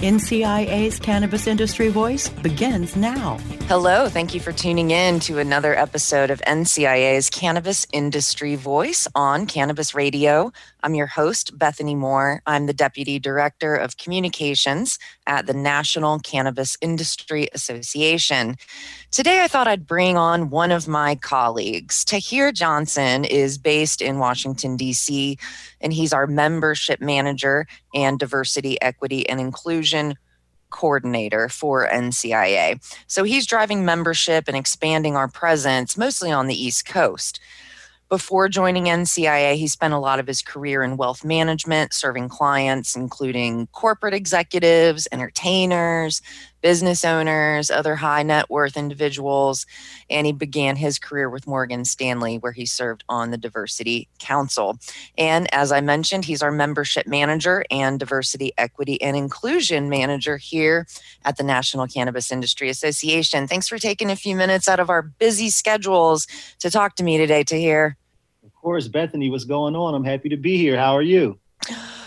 NCIA's Cannabis Industry Voice begins now. Hello, thank you for tuning in to another episode of NCIA's Cannabis Industry Voice on Cannabis Radio. I'm your host, Bethany Moore. I'm the Deputy Director of Communications at the National Cannabis Industry Association. Today, I thought I'd bring on one of my colleagues. Tahir Johnson is based in Washington, D.C., and he's our membership manager and diversity, equity, and inclusion coordinator for NCIA. So he's driving membership and expanding our presence mostly on the East Coast. Before joining NCIA, he spent a lot of his career in wealth management, serving clients including corporate executives, entertainers, business owners, other high net worth individuals. And he began his career with Morgan Stanley, where he served on the Diversity Council. And as I mentioned, he's our membership manager and diversity, equity, and inclusion manager here at the National Cannabis Industry Association. Thanks for taking a few minutes out of our busy schedules to talk to me today, Tahir Of course, Bethany, what's going on? I'm happy to be here. How are you?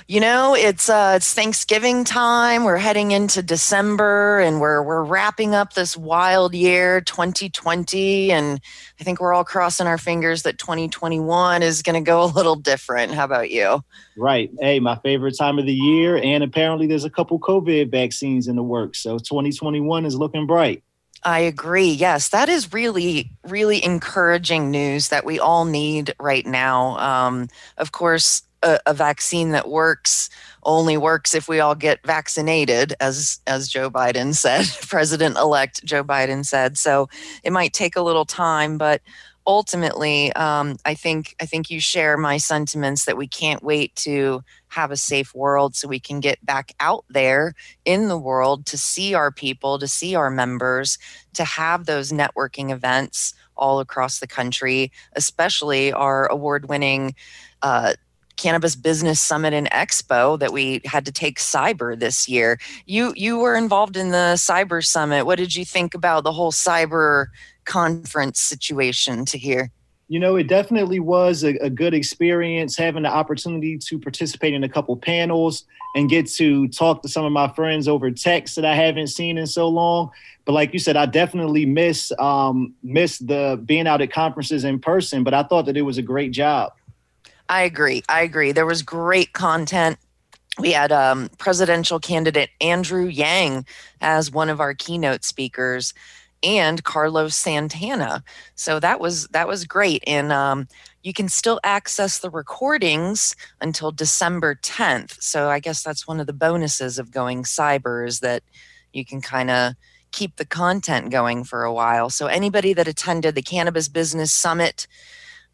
You know, it's uh, it's Thanksgiving time. We're heading into December, and we're we're wrapping up this wild year, 2020, and I think we're all crossing our fingers that 2021 is going to go a little different. How about you? Right. Hey, my favorite time of the year, and apparently there's a couple COVID vaccines in the works, so 2021 is looking bright. I agree. Yes, that is really, really encouraging news that we all need right now. Um, of course, a, a, vaccine that works only works if we all get vaccinated, as as Joe Biden said, President-elect Joe Biden said. So it might take a little time, but ultimately, um, I think I think you share my sentiments that we can't wait to have a safe world so we can get back out there in the world to see our people, to see our members, to have those networking events all across the country, especially our award-winning. Uh, cannabis business summit and expo that we had to take cyber this year you you were involved in the cyber summit what did you think about the whole cyber conference situation Tahir? You know, it definitely was a, a, good experience having the opportunity to participate in a couple panels and get to talk to some of my friends over text that I haven't seen in so long. But like you said, I definitely miss um, miss the being out at conferences in person. But I thought that it was a great job. I agree. I agree. There was great content. We had um, presidential candidate Andrew Yang as one of our keynote speakers and Carlos Santana. So that was that was great, and um, you can still access the recordings until December 10th. So I guess that's one of the bonuses of going cyber is that you can kind of keep the content going for a while. So anybody that attended the Cannabis Business Summit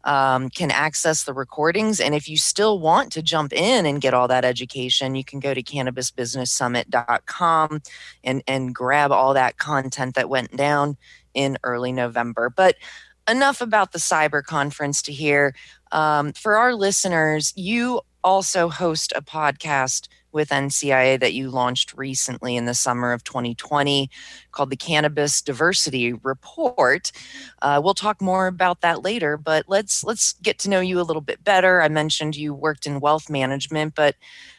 um, can access the recordings. And if you still want to jump in and get all that education, you can go to cannabisbusinesssummit.com and, and grab all that content that went down in early November. But enough about the cyber conference Tahir. Um, for our listeners, you also host a podcast with NCIA that you launched recently in the summer of 2020 called the Cannabis Diversity Report. Uh, we'll talk more about that later, but let's let's get to know you a little bit better. I mentioned you worked in wealth management, but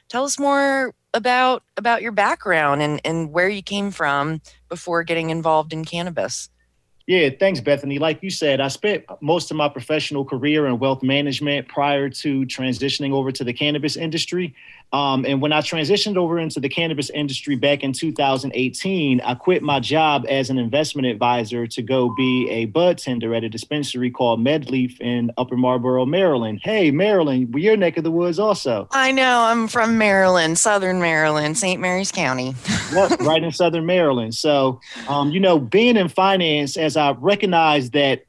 tell us more about about your background and, and where you came from before getting involved in cannabis. Yeah, thanks, Bethany. Like you said, I spent most of my professional career in wealth management prior to transitioning over to the cannabis industry. Um, and when I transitioned over into the cannabis industry back in 2018, I quit my job as an investment advisor to go be a bud tender at a dispensary called Medleaf in Upper Marlboro, Maryland. Hey, Maryland, we're your neck of the woods also. I know. I'm from Maryland, Southern Maryland, St. Mary's County. yep, right in Southern Maryland. So, um, you know, being in finance, as I recognize that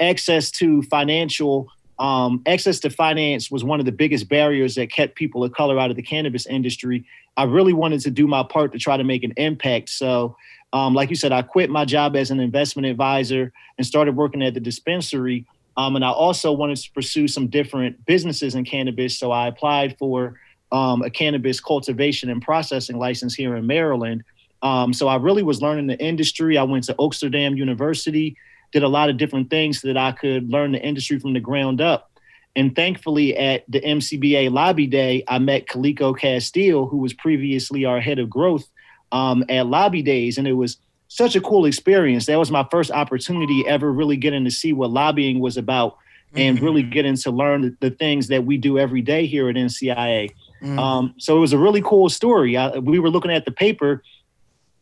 access to financial um, access to finance was one of the biggest barriers that kept people of color out of the cannabis industry. I really wanted to do my part to try to make an impact. So, um, like you said, I quit my job as an investment advisor and started working at the dispensary. Um, and I also wanted to pursue some different businesses in cannabis. So I applied for um, a cannabis cultivation and processing license here in Maryland. Um, so I really was learning the industry. I went to Oaksterdam University did a lot of different things so that I could learn the industry from the ground up. And thankfully, at the MCBA Lobby Day, I met Kaliko Castille, who was previously our head of growth um, at Lobby Days. And it was such a cool experience. That was my first opportunity ever really getting to see what lobbying was about mm-hmm. and really getting to learn the, things that we do every day here at NCIA. Mm-hmm. Um, so it was a really cool story. I, we were looking at the paper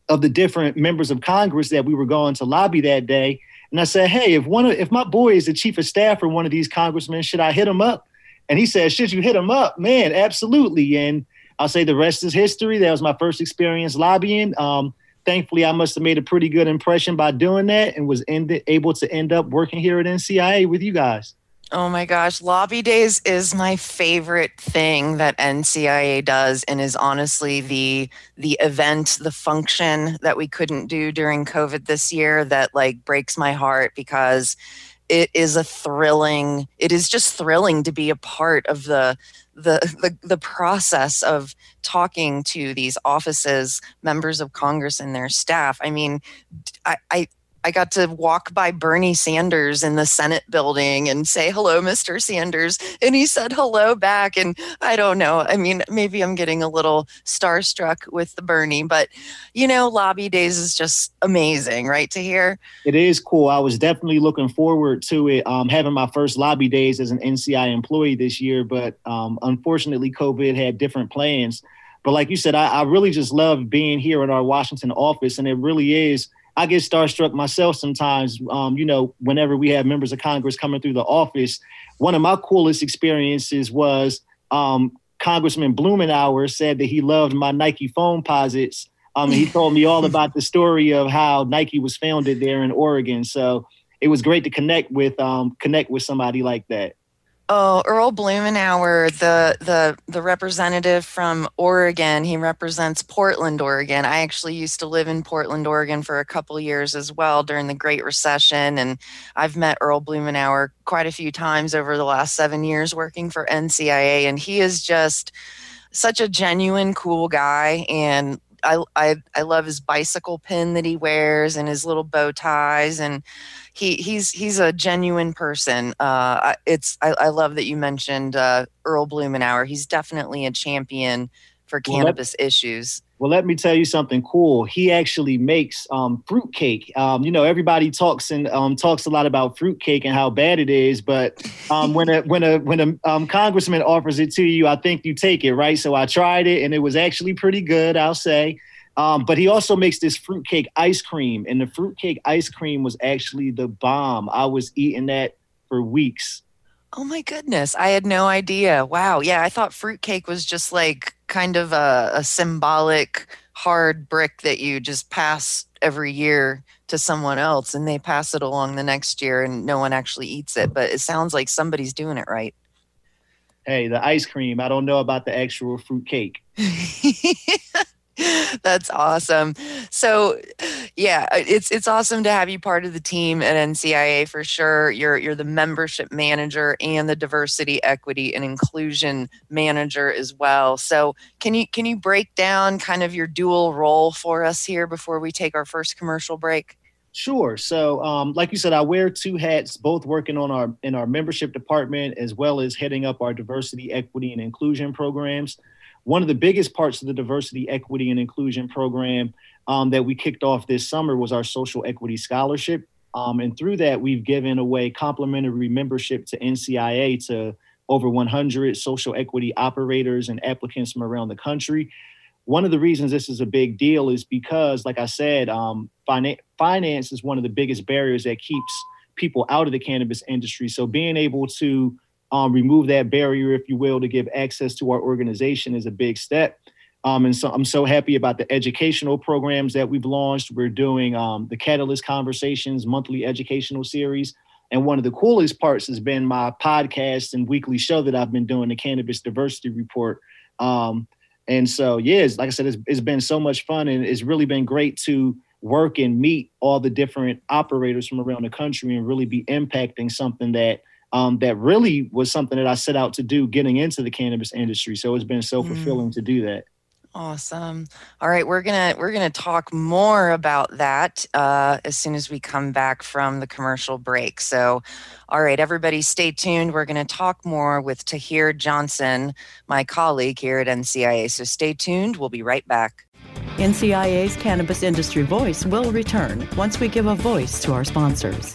of the different members of Congress that we were going to lobby that day. And I said, hey, if one of, if my boy is the chief of staff for one of these congressmen, should I hit him up? And he said, should you hit him up? Man, absolutely. And I'll say the rest is history. That was my first experience lobbying. Um, thankfully, I must have made a pretty good impression by doing that and was able to end up working here at NCIA with you guys. Oh my gosh, lobby days is my favorite thing that NCIA does and is honestly the the event, the function that we couldn't do during COVID this year that like breaks my heart because it is a thrilling it is just thrilling to be a part of the the the, the process of talking to these offices members of congress and their staff. I mean I, I I got to walk by Bernie Sanders in the Senate building and say, hello, Mr. Sanders. And he said hello back. And I don't know. I mean, maybe I'm getting a little starstruck with the Bernie, but you know, lobby days is just amazing, right? Tahir. It is cool. I was definitely looking forward to it. Um, having my first lobby days as an NCI employee this year, but um, unfortunately, COVID had different plans. But like you said, I, I really just love being here in our Washington office, and it really is I get starstruck myself sometimes. Um, you know, whenever we have members of Congress coming through the office, one of my coolest experiences was um, Congressman Blumenauer said that he loved my Nike Foamposites. Um, he told me all about the story of how Nike was founded there in Oregon. So it was great to connect with um, connect with somebody like that. Oh, Earl Blumenauer, the the the representative from Oregon. He represents Portland, Oregon. I actually used to live in Portland, Oregon for a couple years as well during the Great Recession, and I've met Earl Blumenauer quite a few times over the last seven years working for NCIA, and he is just such a genuine, cool guy. And I I I love his bicycle pin that he wears and his little bow ties and he he's he's a genuine person. Uh, it's I, I love that you mentioned uh, Earl Blumenauer. He's definitely a champion for cannabis well, let, issues. Well, let me tell you something cool. He actually makes um, fruitcake. Um, you know, everybody talks and um, talks a lot about fruitcake and how bad it is, but um, when a when a when a um, congressman offers it to you, I think you take it, right? So I tried it, and it was actually pretty good. I'll say. Um, but he also makes this fruitcake ice cream, and the fruitcake ice cream was actually the bomb. I was eating that for weeks. Oh my goodness. I had no idea. Wow. Yeah, I thought fruitcake was just like kind of a, a symbolic hard brick that you just pass every year to someone else and they pass it along the next year and no one actually eats it. But it sounds like somebody's doing it right. Hey, the ice cream. I don't know about the actual fruit cake. That's awesome. So, yeah, uh, it's it's awesome to have you part of the team at NCIA for sure. You're you're the membership manager and the diversity, equity, and inclusion manager as well. So, can you can you break down kind of your dual role for us here before we take our first commercial break? Sure. So, um, like you said, I wear two hats, both working on our in our membership department as well as heading up our diversity, equity, and inclusion programs one of the biggest parts of the diversity, equity, and inclusion program um, that we kicked off this summer was our social equity scholarship. Um, and through that, we've given away complimentary membership to NCIA to over 100 social equity operators and applicants from around the country. One of the reasons this is a big deal is because, like I said, um, finan- finance is one of the biggest barriers that keeps people out of the cannabis industry. So being able to um, remove that barrier, if you will, to give access to our organization is a big step. Um, and so I'm so happy about the educational programs that we've launched. We're doing um, the Catalyst Conversations monthly educational series And one of the coolest parts has been my podcast and weekly show that I've been doing, the Cannabis Diversity Report. Um, and so, yeah, like I said, it's, it's been so much fun and it's really been great to work and meet all the different operators from around the country and really be impacting something that um, that really was something that I set out to do getting into the cannabis industry. So it's been so mm. fulfilling to do that. Awesome. All right, we're gonna we're gonna talk more about that uh, as soon as we come back from the commercial break. So, all right, everybody, stay tuned. We're gonna talk more with Tahir Johnson, my colleague here at NCIA. So stay tuned. We'll be right back. NCIA's Cannabis Industry Voice will return once we give a voice to our sponsors.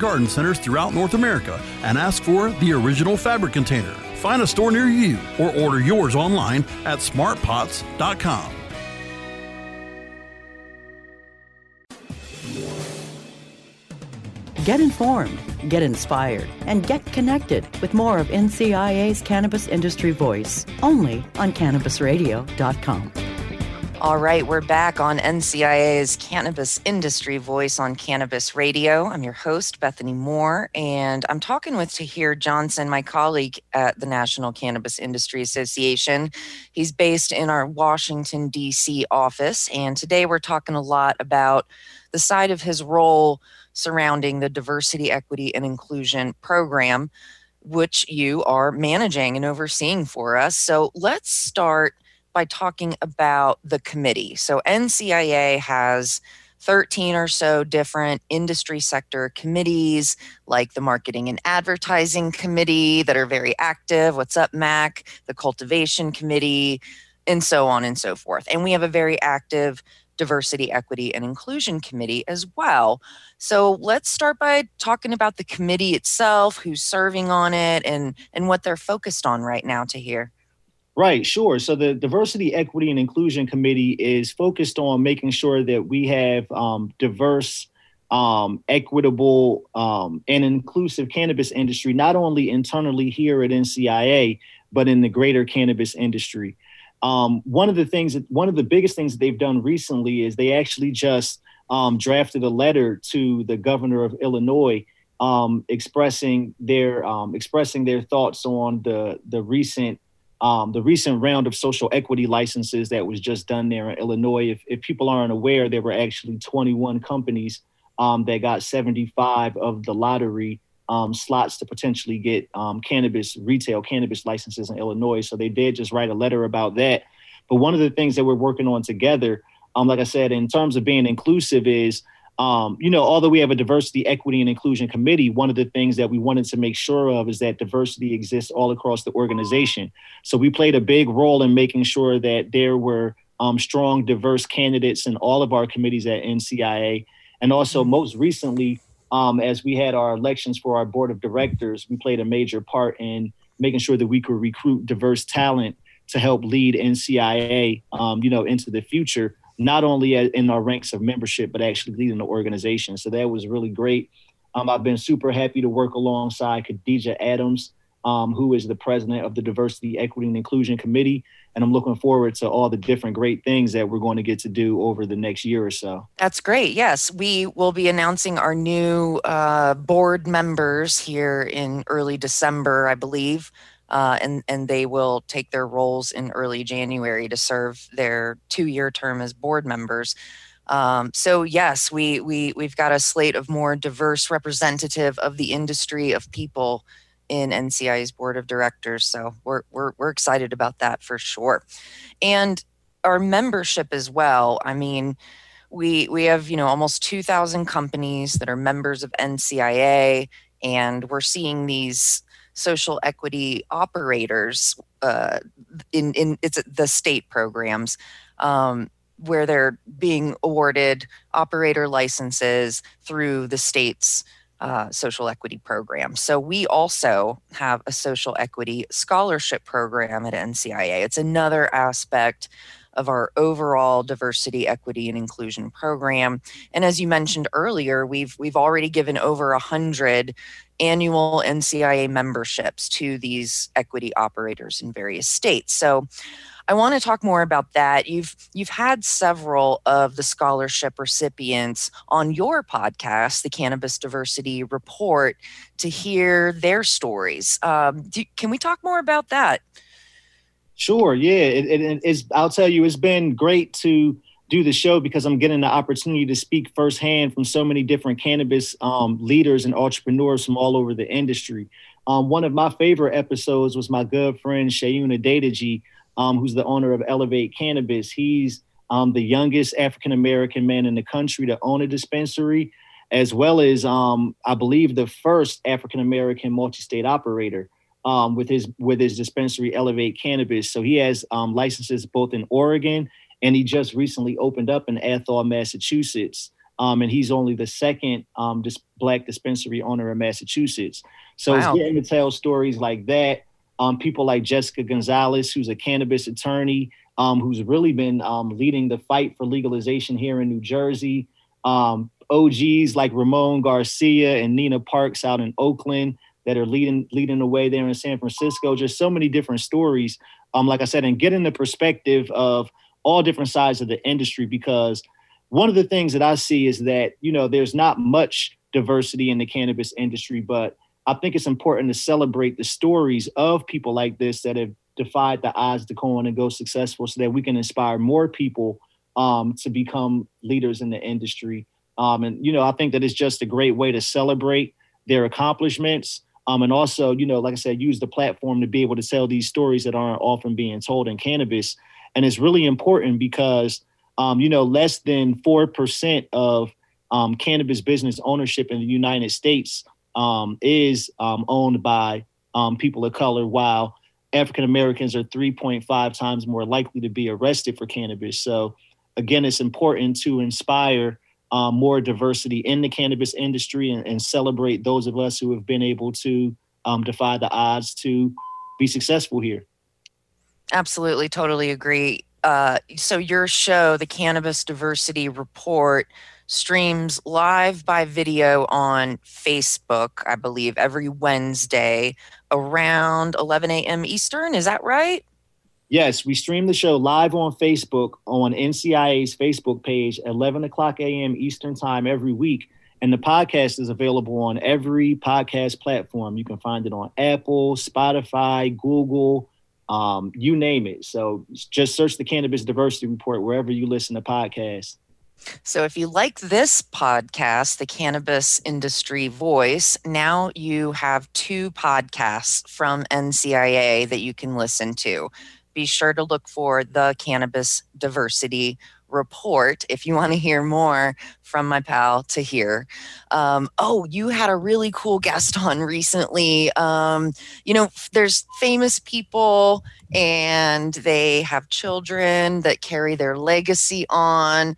garden centers throughout North America and ask for the original fabric container. Find a store near you or order yours online at smartpots.com. Get informed, get inspired, and get connected with more of NCIA's Cannabis Industry Voice only on CannabisRadio.com. All right, we're back on NCIA's Cannabis Industry Voice on Cannabis Radio. I'm your host, Bethany Moore, and I'm talking with Tahir Johnson, my colleague at the National Cannabis Industry Association. He's based in our Washington, D.C. office, and today we're talking a lot about the side of his role surrounding the Diversity, Equity, and Inclusion program, which you are managing and overseeing for us. So let's start by talking about the committee. So, NCIA has 13 or so different industry sector committees, like the Marketing and Advertising Committee, that are very active. What's up, Mac? The Cultivation Committee, and so on and so forth. And we have a very active Diversity, Equity, and Inclusion Committee as well. So let's start by talking about the committee itself, who's serving on it, and, and what they're focused on right now Tahir. Right, sure. So the Diversity, Equity, and Inclusion Committee is focused on making sure that we have um, diverse, um, equitable, um, and inclusive cannabis industry, not only internally here at NCIA, but in the greater cannabis industry. Um, one of the things, that, one of the biggest things that they've done recently is they actually just um, drafted a letter to the governor of Illinois um, expressing their expressing their thoughts on the the recent um, the recent round of social equity licenses that was just done there in Illinois. If, if people aren't aware, there were actually 21 companies um, that got 75 of the lottery um, slots to potentially get um, cannabis, retail cannabis licenses in Illinois. So they did just write a letter about that. But one of the things that we're working on together, um, like I said, in terms of being inclusive, is um, you know, although we have a diversity, equity, and inclusion committee, one of the things that we wanted to make sure of is that diversity exists all across the organization. So we played a big role in making sure that there were um, strong, diverse candidates in all of our committees at NCIA. And also, mm-hmm. most recently, um, as we had our elections for our board of directors, we played a major part in making sure that we could recruit diverse talent to help lead NCIA, um, you know, into the future not only in our ranks of membership, but actually leading the organization. So that was really great. Um, I've been super happy to work alongside Khadija Adams, um, who is the president of the Diversity, Equity, and Inclusion Committee. And I'm looking forward to all the different great things that we're going to get to do over the next year or so. That's great. Yes, we will be announcing our new uh, board members here in early December, I believe uh, and and they will take their roles in early January to serve their two-year term as board members. Um, so yes, we we we've got a slate of more diverse representative of the industry of people in NCI's board of directors. So we're we're we're excited about that for sure, and our membership as well. I mean, we we have you know almost 2,000 companies that are members of NCIA, and we're seeing these social equity operators uh, in in it's the state programs. Um, where they're being awarded operator licenses through the state's uh, social equity program. So we also have a social equity scholarship program at NCIA. It's another aspect of our overall diversity, equity, and inclusion program. And as you mentioned earlier, we've we've already given over a hundred annual NCIA memberships to these equity operators in various states. So I want to talk more about that. You've you've had several of the scholarship recipients on your podcast, the Cannabis Diversity Report, to hear their stories. Um, do, can we talk more about that? Sure. Yeah. It, it, it's. I'll tell you, it's been great to do the show because I'm getting the opportunity to speak firsthand from so many different cannabis um, leaders and entrepreneurs from all over the industry. Um, one of my favorite episodes was my good friend Seun Adedeji, um, who's the owner of Elevate Cannabis. He's um, the youngest African American man in the country to own a dispensary, as well as um, I believe the first African American multi-state operator um, with his with his dispensary Elevate Cannabis. So he has um, licenses both in Oregon and he just recently opened up in Athol, Massachusetts. Um, and he's only the second um, dis- black dispensary owner in Massachusetts. So wow. it's getting to tell stories like that. Um, people like Jessica Gonzalez, who's a cannabis attorney, um, who's really been um, leading the fight for legalization here in New Jersey. Um, OGs like Ramon Garcia and Nina Parks out in Oakland that are leading leading the way there in San Francisco. Just so many different stories. Um, like I said, and getting the perspective of all different sides of the industry because one of the things that I see is that you know there's not much diversity in the cannabis industry, but I think it's important to celebrate the stories of people like this that have defied the odds to go on and go successful, so that we can inspire more people um, to become leaders in the industry. Um, and you know, I think that it's just a great way to celebrate their accomplishments um, and also, you know, like I said, use the platform to be able to tell these stories that aren't often being told in cannabis. And it's really important because, um, you know, less than 4% of um, cannabis business ownership in the United States um, is um, owned by um, people of color, while African Americans are 3.5 times more likely to be arrested for cannabis. So, again, it's important to inspire um, more diversity in the cannabis industry and, and, celebrate those of us who have been able to um, defy the odds to be successful here. Absolutely, totally agree. Uh, so, your show, the Cannabis Diversity Report, streams live by video on Facebook, I believe, every Wednesday around 11 a.m. Eastern. Is that right? Yes, we stream the show live on Facebook on NCIA's Facebook page 11 o'clock a.m. Eastern Time every week. And the podcast is available on every podcast platform. You can find it on Apple, Spotify, Google, um, you name it. So just search the Cannabis Diversity Report wherever you listen to podcasts. So, if you like this podcast, The Cannabis Industry Voice, now you have two podcasts from NCIA that you can listen to be sure to look for the Cannabis Diversity Report if you want to hear more from my pal Tahir. Um, oh, you had a really cool guest on recently. Um, you know, there's famous people and they have children that carry their legacy on.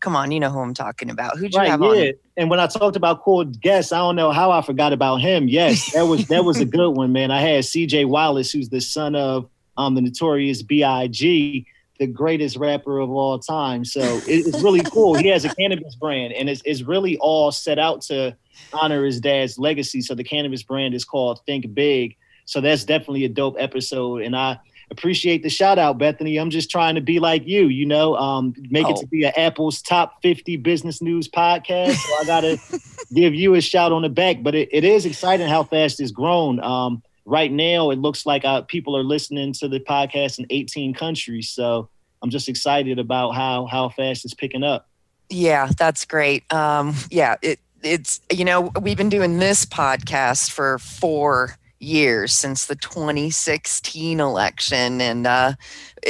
Come on, you know who I'm talking about. Who'd you right, have yeah. on? And when I talked about cool guests, I don't know how I forgot about him. Yes, that was that was a good one, man. I had CJ Wallace, who's the son of um, the notorious B.I.G., the greatest rapper of all time. So it's really cool. He has a cannabis brand, and it's, it's really all set out to honor his dad's legacy. So the cannabis brand is called Think Big. So that's definitely a dope episode, and I appreciate the shout out, Bethany. I'm just trying to be like you, you know, um, make oh. it to be an Apple's top 50 business news podcast. So I got to give you a shout on the back, but it, it is exciting how fast it's grown. Um, right now it looks like uh, people are listening to the podcast in 18 countries. So i'm just excited about how how fast it's picking up. Yeah that's great. Um, yeah it it's you know we've been doing this podcast for four years since the 2016 election and uh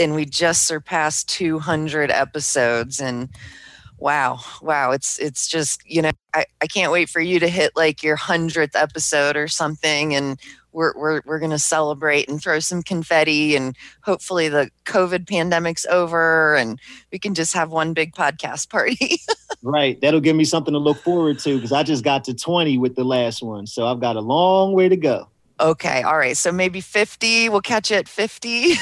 and we just surpassed 200 episodes and Wow. Wow. It's it's just, you know, I, I can't wait for you to hit like your hundredth episode or something and we're we're we're gonna celebrate and throw some confetti and hopefully the COVID pandemic's over and we can just have one big podcast party. right. That'll give me something to look forward to because I just got to 20 with the last one. So I've got a long way to go. Okay. All right. So maybe 50. We'll catch you at 50. yeah.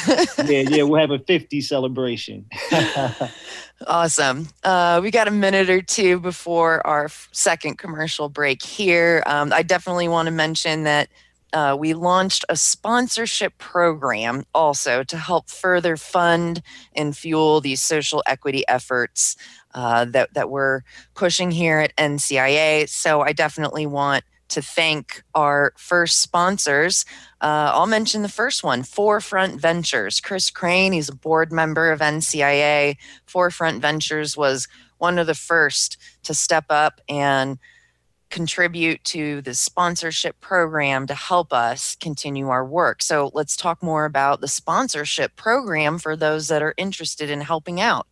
Yeah. We'll have a 50 celebration. awesome. Uh, we got a minute or two before our second commercial break here. Um, I definitely want to mention that. Uh, we launched a sponsorship program also to help further fund and fuel these social equity efforts uh, that, that we're pushing here at NCIA. So I definitely want to thank our first sponsors. Uh, I'll mention the first one Forefront Ventures. Chris Crane, he's a board member of NCIA. Forefront Ventures was one of the first to step up and contribute to the sponsorship program to help us continue our work. So let's talk more about the sponsorship program for those that are interested in helping out.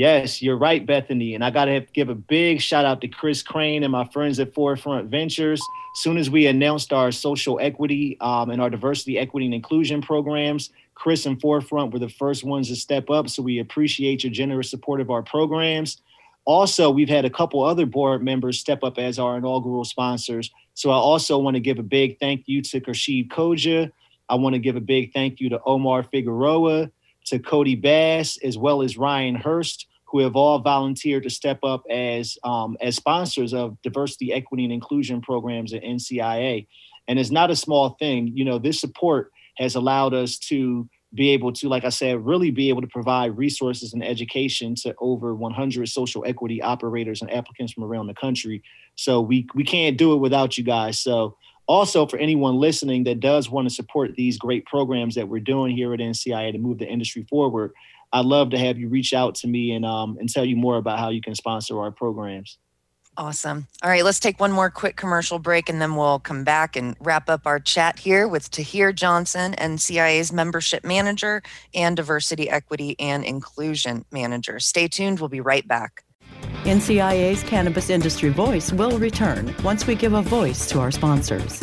Yes, you're right, Bethany. And I got to give a big shout out to Chris Crane and my friends at Forefront Ventures. Soon as we announced our social equity um, and our diversity, equity, and inclusion programs, Chris and Forefront were the first ones to step up. So we appreciate your generous support of our programs. Also, we've had a couple other board members step up as our inaugural sponsors. So I also want to give a big thank you to Khurshid Khoja. I want to give a big thank you to Omar Figueroa to Cody Bass, as well as Ryan Hurst, who have all volunteered to step up as um, as sponsors of diversity, equity, and inclusion programs at NCIA. And it's not a small thing. You know, this support has allowed us to be able to, like I said, really be able to provide resources and education to over 100 social equity operators and applicants from around the country. So we we can't do it without you guys. So also for anyone listening that does want to support these great programs that we're doing here at NCIA to move the industry forward, I'd love to have you reach out to me and um, and tell you more about how you can sponsor our programs. Awesome. All right, let's take one more quick commercial break and then we'll come back and wrap up our chat here with Tahir Johnson, and NCIA's membership manager and diversity, equity, and inclusion manager. Stay tuned. We'll be right back. NCIA's Cannabis Industry Voice will return once we give a voice to our sponsors.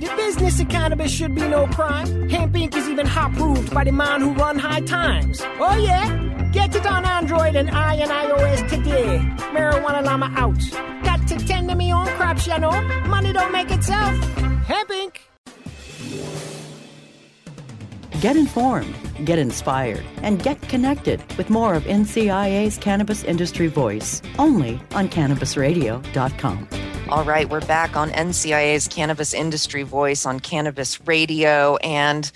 The business of cannabis should be no crime. Hempire is even hot proved by the man who run high times. Oh yeah? Get it on Android and I and iOS today. Marijuana Llama out. Got to tend to me own crops, you know. Money don't make itself. Hempire Get informed, get inspired, and get connected with more of NCIA's Cannabis Industry Voice only on CannabisRadio.com. All right, we're back on NCIA's Cannabis Industry Voice on Cannabis Radio. And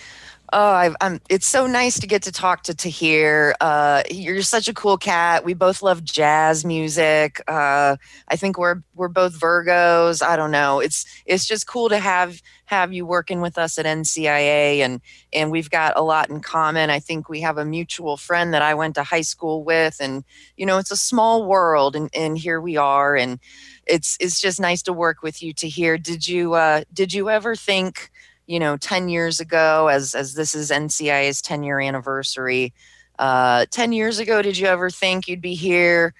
oh, I, am it's so nice to get to talk to Tahir. Uh, you're such a cool cat. We both love jazz music. Uh, I think we're we're both Virgos. I don't know. It's it's just cool to have have you working with us at NCIA and and we've got a lot in common. I think we have a mutual friend that I went to high school with and you know, it's a small world and and here we are and it's it's just nice to work with you Tahir. Did you uh did you ever think, you know, 10 years ago as as this is NCIA's 10 year anniversary, uh 10 years ago did you ever think you'd be here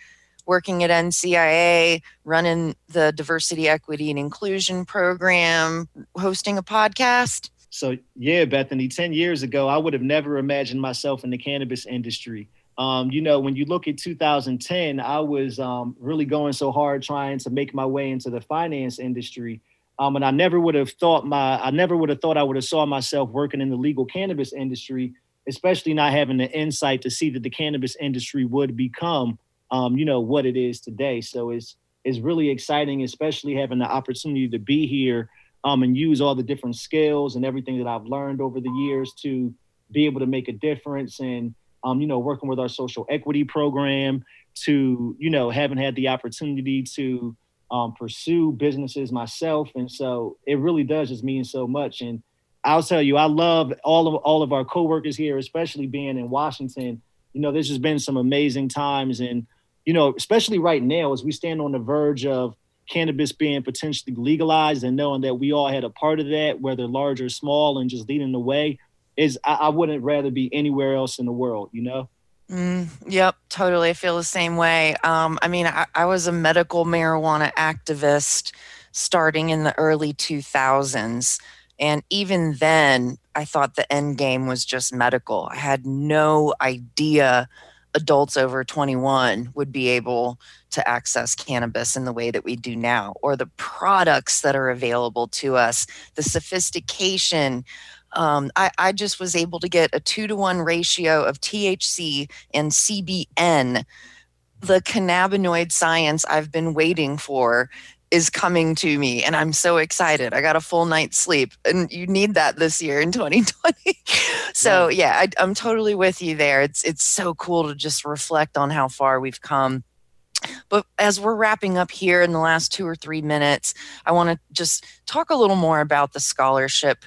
working at NCIA, running the diversity, equity, and inclusion program, hosting a podcast. So, yeah, Bethany, 10 years ago, I would have never imagined myself in the cannabis industry. Um, you know, when you look at 2010, I was um, really going so hard trying to make my way into the finance industry. Um, and I never would have thought my, I never would have thought I would have saw myself working in the legal cannabis industry, especially not having the insight to see that the cannabis industry would become um, you know, what it is today. So it's it's really exciting, especially having the opportunity to be here um, and use all the different skills and everything that I've learned over the years to be able to make a difference and um, you know, working with our social equity program to, you know, having had the opportunity to um, pursue businesses myself. And so it really does just mean so much. And I'll tell you, I love all of all of our coworkers here, especially being in Washington. You know, there's just been some amazing times, and you know, especially right now as we stand on the verge of cannabis being potentially legalized, and knowing that we all had a part of that, whether large or small, and just leading the way, is I, I wouldn't rather be anywhere else in the world. You know. Mm, yep, totally. I feel the same way. Um, I mean, I, I was a medical marijuana activist starting in the early 2000s. And even then, I thought the end game was just medical. I had no idea adults over 21 would be able to access cannabis in the way that we do now, or the products that are available to us, the sophistication. Um, I, I just was able to get a two to one ratio of THC and CBN the cannabinoid science I've been waiting for is coming to me and I'm so excited. I got a full night's sleep and you need that this year in 2020. so yeah, I, I'm totally with you there. It's it's so cool to just reflect on how far we've come. But as we're wrapping up here in the last two or three minutes, I want to just talk a little more about the scholarship.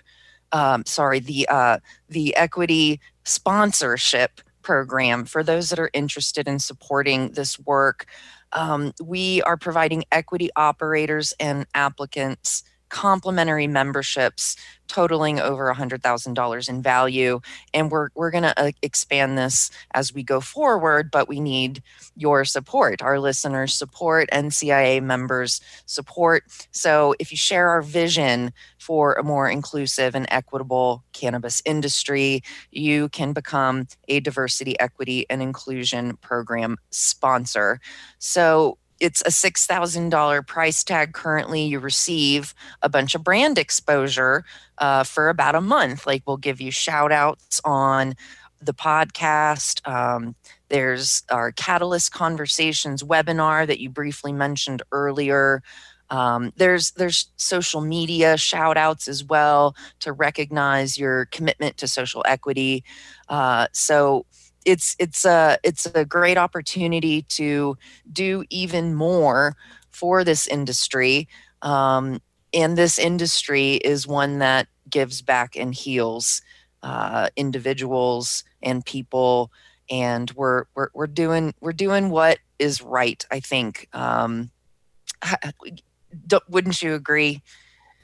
Um, sorry, the uh, the equity sponsorship program for those that are interested in supporting this work. Um, we are providing equity operators and applicants complimentary memberships totaling over $100,000 in value. And we're, we're going to uh, expand this as we go forward, but we need your support, our listeners' support, NCIA members' support. So if you share our vision for a more inclusive and equitable cannabis industry, you can become a diversity, equity, and inclusion program sponsor. So it's a $6,000 price tag currently. You receive a bunch of brand exposure uh, for about a month. Like we'll give you shout outs on the podcast. Um, there's our Catalyst Conversations webinar that you briefly mentioned earlier. Um, there's there's social media shout outs as well to recognize your commitment to social equity. Uh, so it's it's a it's a great opportunity to do even more for this industry um, and this industry is one that gives back and heals uh, individuals and people and we're, we're we're doing we're doing what is right i think um, wouldn't you agree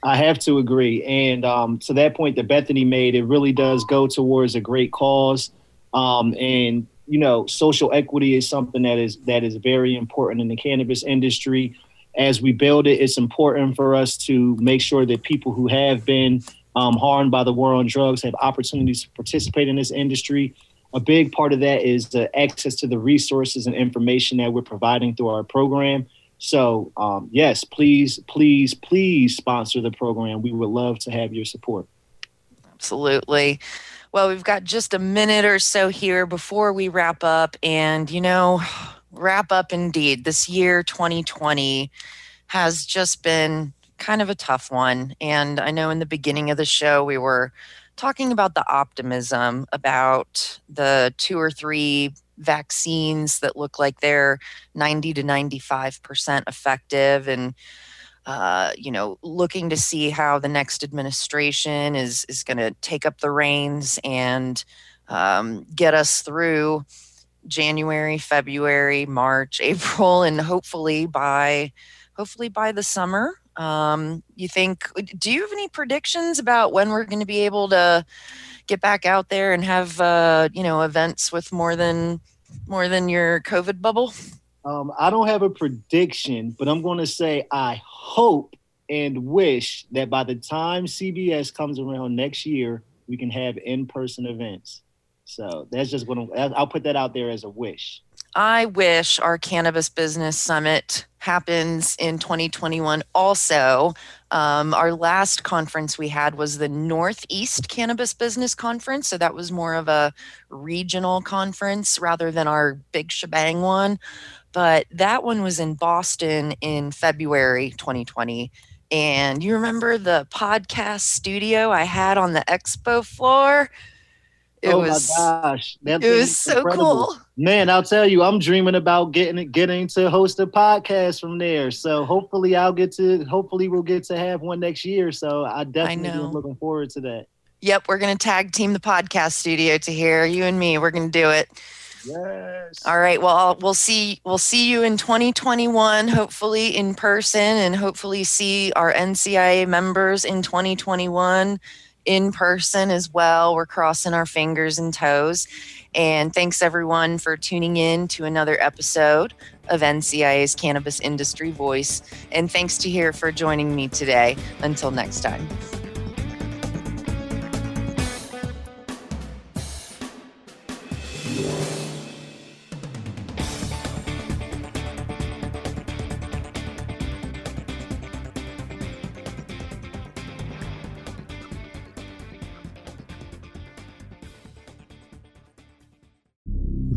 I have to agree. And um, to that point that Bethany made, it really does go towards a great cause. Um, and you know, social equity is something that is that is very important in the cannabis industry. As we build it, it's important for us to make sure that people who have been um, harmed by the war on drugs have opportunities to participate in this industry. A big part of that is the access to the resources and information that we're providing through our program. So, um, yes, please, please, please sponsor the program. We would love to have your support. Absolutely. Well, we've got just a minute or so here before we wrap up. And, you know, wrap up indeed. This year, 2020, has just been kind of a tough one. And I know in the beginning of the show, we were talking about the optimism about the two or three vaccines that look like they're 90 to 95% effective. And, uh, you know, looking to see how the next administration is is going to take up the reins and um, get us through January, February, March, April, and hopefully by hopefully by the summer. Um, you think? Do you have any predictions about when we're going to be able to get back out there and have uh, you know events with more than more than your COVID bubble? Um, I don't have a prediction, but I'm going to say I hope and wish that by the time CBS comes around next year, we can have in-person events. So that's just going to. I'll put that out there as a wish. I wish our cannabis business summit happens in 2021 also. Um, our last conference we had was the Northeast Cannabis Business Conference. So that was more of a regional conference rather than our big shebang one but that one was in Boston in February 2020. And you remember the podcast studio I had on the expo floor? It oh was, my gosh, that it was so incredible. cool. Man, I'll tell you, I'm dreaming about getting getting to host a podcast from there. So hopefully, I'll get to. Hopefully, we'll get to have one next year. So I definitely am looking forward to that. Yep, we're going to tag team the podcast studio Tahir. You and me, we're going to do it. Yes. All right. Well, we'll see. We'll see you in 2021, hopefully in person, and hopefully see our NCIA members in 2021 in person as well. We're crossing our fingers and toes. And thanks everyone for tuning in to another episode of NCIA's Cannabis Industry Voice. And thanks Tahir for joining me today. Until next time.